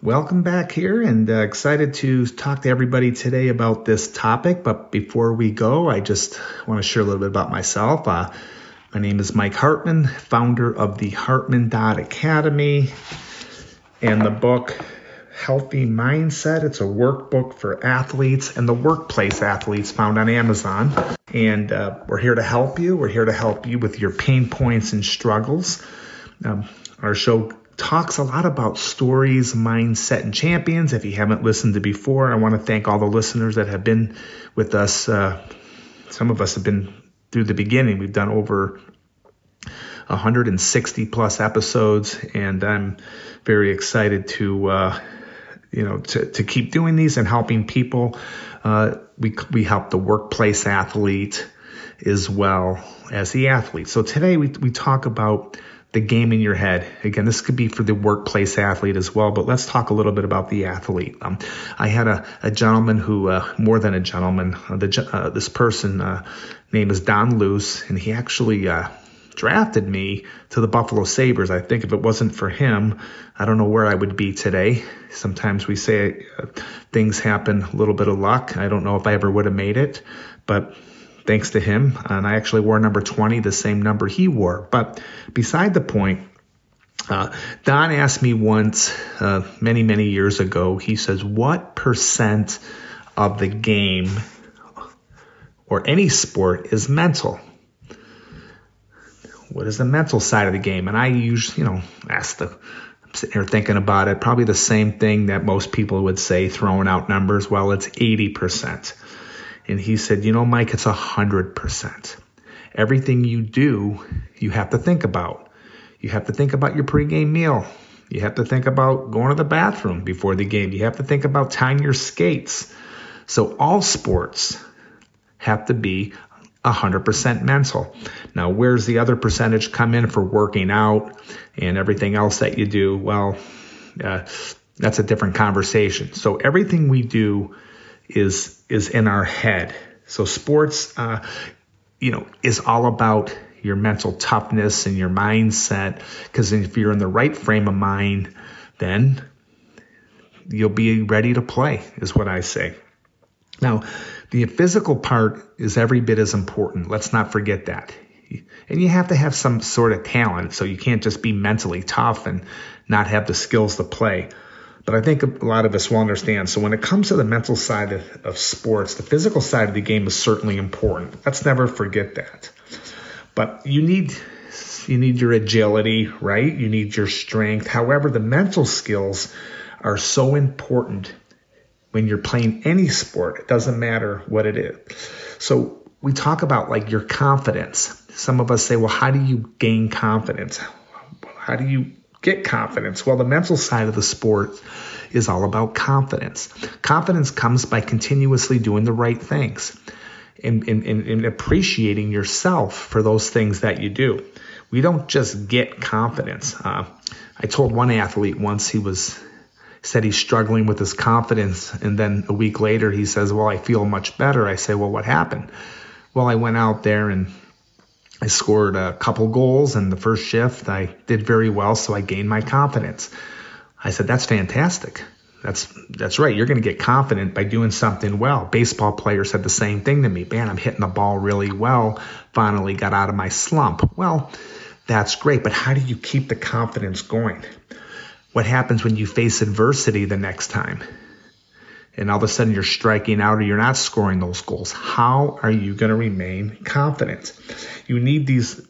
Welcome back here and uh, excited to talk to everybody today about this topic. But before we go, I just want to share a little bit about myself. Uh, my name is Mike Hartman, founder of the Hartman Academy and the book Healthy Mindset. It's a workbook for athletes and the workplace athletes found on Amazon. And uh, we're here to help you. We're here to help you with your pain points and struggles. Um, our show talks a lot about stories, mindset, and champions. If you haven't listened to before, I want to thank all the listeners that have been with us. Uh, some of us have been through the beginning. We've done over 160 plus episodes, and I'm very excited to, uh, you know, to, to keep doing these and helping people. Uh, we we help the workplace athlete as well as the athlete. So today we we talk about the game in your head. Again, this could be for the workplace athlete as well, but let's talk a little bit about the athlete. Um, I had a, a gentleman who, uh, more than a gentleman, uh, the, uh, this person uh, name is Don Luce, and he actually uh, drafted me to the Buffalo Sabres. I think if it wasn't for him, I don't know where I would be today. Sometimes we say uh, things happen, a little bit of luck. I don't know if I ever would have made it, but thanks to him. And I actually wore number 20, the same number he wore. But beside the point, uh, Don asked me once, uh, many, many years ago, he says, What percent of the game or any sport is mental? What is the mental side of the game? And I usually, you know, ask the, I'm sitting here thinking about it, probably the same thing that most people would say, throwing out numbers. Well, it's 80%. And he said, You know, Mike, it's 100%. Everything you do, you have to think about. You have to think about your pregame meal. You have to think about going to the bathroom before the game. You have to think about tying your skates. So all sports have to be 100% mental. Now, where's the other percentage come in for working out and everything else that you do? Well, uh, that's a different conversation. So everything we do is is in our head. So sports, uh, you know, is all about your mental toughness and your mindset. Because if you're in the right frame of mind, then you'll be ready to play. Is what I say. Now, the physical part is every bit as important. Let's not forget that. And you have to have some sort of talent, so you can't just be mentally tough and not have the skills to play. But I think a lot of us will understand. So when it comes to the mental side of, of sports, the physical side of the game is certainly important. Let's never forget that. But you need you need your agility, right? You need your strength. However, the mental skills are so important when you're playing any sport. It doesn't matter what it is. So we talk about like your confidence. Some of us say, well, how do you gain confidence? How do you get confidence? Well, the mental side of the sport is all about confidence. Confidence comes by continuously doing the right things and, and, and appreciating yourself for those things that you do. We don't just get confidence. Uh, I told one athlete once he was said he's struggling with his confidence, and then a week later he says, "Well, I feel much better." I say, "Well, what happened?" Well, I went out there and I scored a couple goals in the first shift. I did very well, so I gained my confidence. I said, "That's fantastic. That's that's right. You're going to get confident by doing something well." Baseball player said the same thing to me. Man, I'm hitting the ball really well. Finally got out of my slump. Well, that's great, but how do you keep the confidence going? What happens when you face adversity the next time? And all of a sudden you're striking out or you're not scoring those goals. How are you going to remain confident? You need these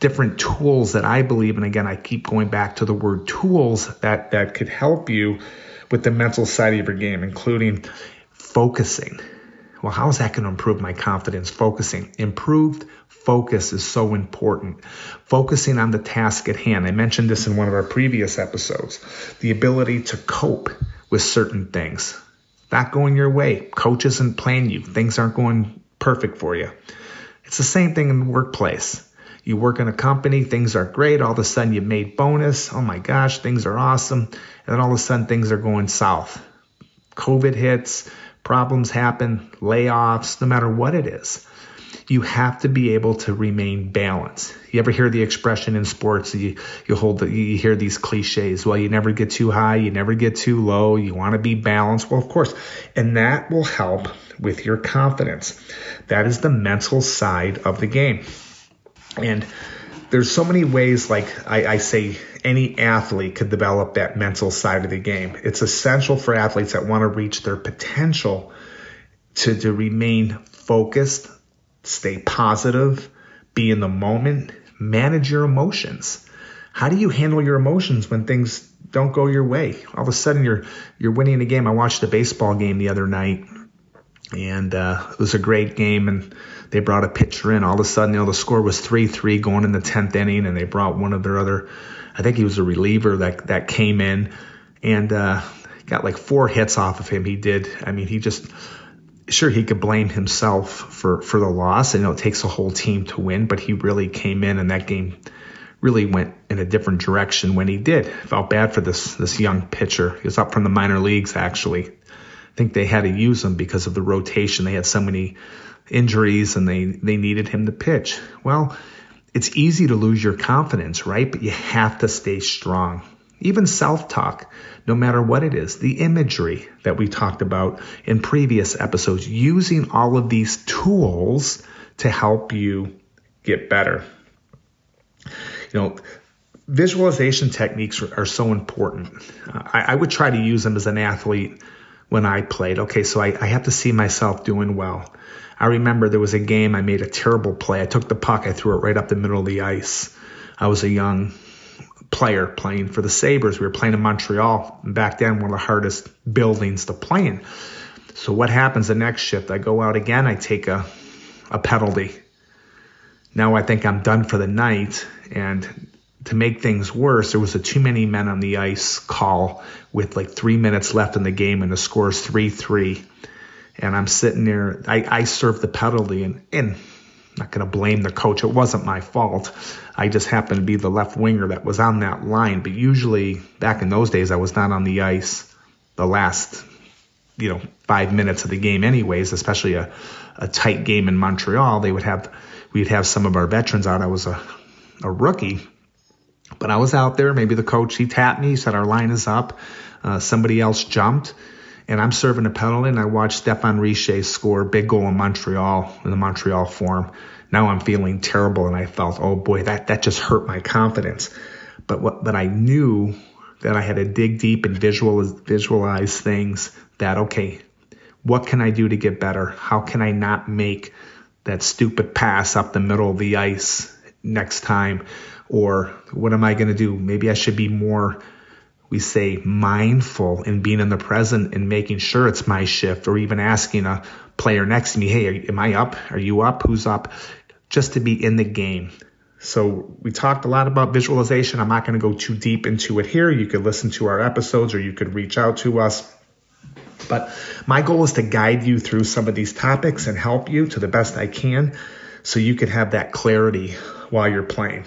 different tools that I believe, and again, I keep going back to the word tools that, that could help you with the mental side of your game, including focusing. Well, how is that going to improve my confidence? Focusing. Improved focus is so important. Focusing on the task at hand. I mentioned this in one of our previous episodes. The ability to cope with certain things. Not going your way. Coach isn't playing you. Things aren't going perfect for you. It's the same thing in the workplace. You work in a company, things are great. All of a sudden, you made bonus. Oh my gosh, things are awesome. And then all of a sudden, things are going south. COVID hits, problems happen, layoffs, no matter what it is. You have to be able to remain balanced. You ever hear the expression in sports? You you hold the, you hear these cliches. Well, you never get too high, you never get too low. You want to be balanced. Well, of course, and that will help with your confidence. That is the mental side of the game. And there's so many ways, like I, I, say, any athlete could develop that mental side of the game. It's essential for athletes that want to reach their potential to, to remain focused, stay positive, be in the moment, manage your emotions. How do you handle your emotions when things don't go your way? All of a sudden you're you're winning a game. I watched a baseball game the other night and uh, it was a great game and they brought a pitcher in. All of a sudden, you know, the score was three three going in the tenth inning, and they brought one of their other, I think he was a reliever that that came in and uh, got like four hits off of him. He did. I mean, he just sure he could blame himself for for the loss. I know it takes a whole team to win, but he really came in and that game really went in a different direction when he did. Felt bad for this this young pitcher. He was up from the minor leagues actually. I think they had to use him because of the rotation. They had so many injuries and they, they needed him to pitch. Well, it's easy to lose your confidence, right? But you have to stay strong. Even self talk, no matter what it is, the imagery that we talked about in previous episodes, using all of these tools to help you get better. You know, visualization techniques are, so important. I, I would try to use them as an athlete when I played. Okay, so I, I have to see myself doing well. I remember there was a game I made a terrible play. I took the puck, I threw it right up the middle of the ice. I was a young player playing for the Sabres. We were playing in Montreal. Back then, one of the hardest buildings to play in. So what happens the next shift? I go out again, I take a, a penalty. Now I think I'm done for the night. And to make things worse, there was a too many men on the ice call with like three minutes left in the game, and the score is 3 3 and I'm sitting there. I, I served the penalty, and, and not going to blame the coach. It wasn't my fault. I just happened to be the left winger that was on that line. But usually, back in those days, I was not on the ice the last, you know, five minutes of the game, anyways. Especially a, a tight game in Montreal, they would have we'd have some of our veterans out. I was a a rookie, but I was out there. Maybe the coach he tapped me, he said our line is up. Uh, somebody else jumped and I'm serving a penalty, and I watched Stéphane Richer score a big goal in Montreal in the Montreal Forum. Now I'm feeling terrible, and I felt, oh boy, that that just hurt my confidence. But what, but I knew that I had to dig deep and visualize visualize things. That okay, what can I do to get better? How can I not make that stupid pass up the middle of the ice next time? Or what am I going to do? Maybe I should be more we say mindful in being in the present and making sure it's my shift or even asking a player next to me, hey, am I up? Are you up? Who's up? Just to be in the game. So we talked a lot about visualization. I'm not going to go too deep into it here. You could listen to our episodes or you could reach out to us. But my goal is to guide you through some of these topics and help you to the best I can so you can have that clarity while you're playing.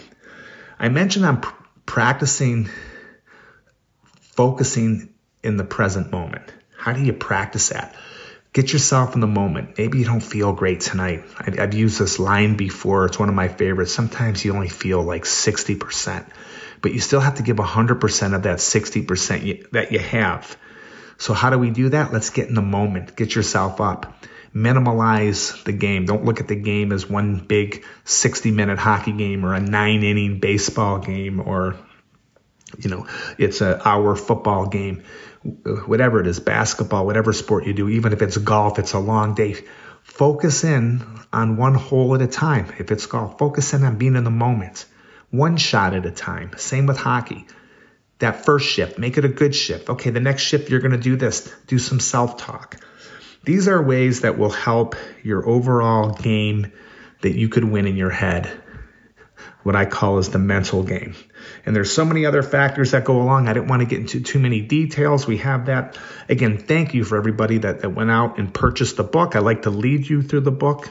I mentioned I'm pr- practicing focusing in the present moment. How do you practice that? Get yourself in the moment. Maybe you don't feel great tonight. I've used this line before. It's one of my favorites. Sometimes you only feel like 60%, but you still have to give 100% of that 60% that you have. So how do we do that? Let's get in the moment. Get yourself up. Minimalize the game. Don't look at the game as one big 60 minute hockey game or a nine inning baseball game or you know, it's an hour football game, whatever it is, basketball, whatever sport you do, even if it's golf, it's a long day. Focus in on one hole at a time. If it's golf, focus in on being in the moment, one shot at a time. Same with hockey. That first shift, make it a good shift. Okay, the next shift, you're going to do this. Do some self talk. These are ways that will help your overall game that you could win in your head. What I call is the mental game. And there's so many other factors that go along. I didn't want to get into too many details. We have that. Again, thank you for everybody that, that went out and purchased the book. I like to lead you through the book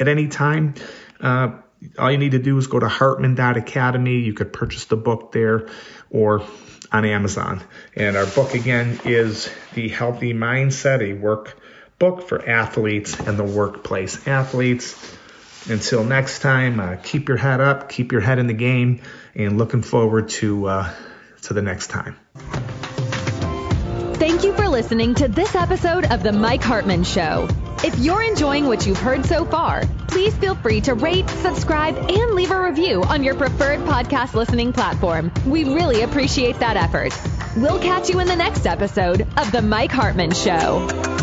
at any time. Uh, all you need to do is go to hartman.academy. You could purchase the book there or on Amazon. And our book again is The Healthy Mindset, a work book for athletes and the workplace. Athletes, until next time, uh, keep your head up, keep your head in the game, and looking forward to uh, to the next time. Thank you for listening to this episode of The Mike Hartman Show. If you're enjoying what you've heard so far, please feel free to rate, subscribe, and leave a review on your preferred podcast listening platform. We really appreciate that effort. We'll catch you in the next episode of The Mike Hartman Show.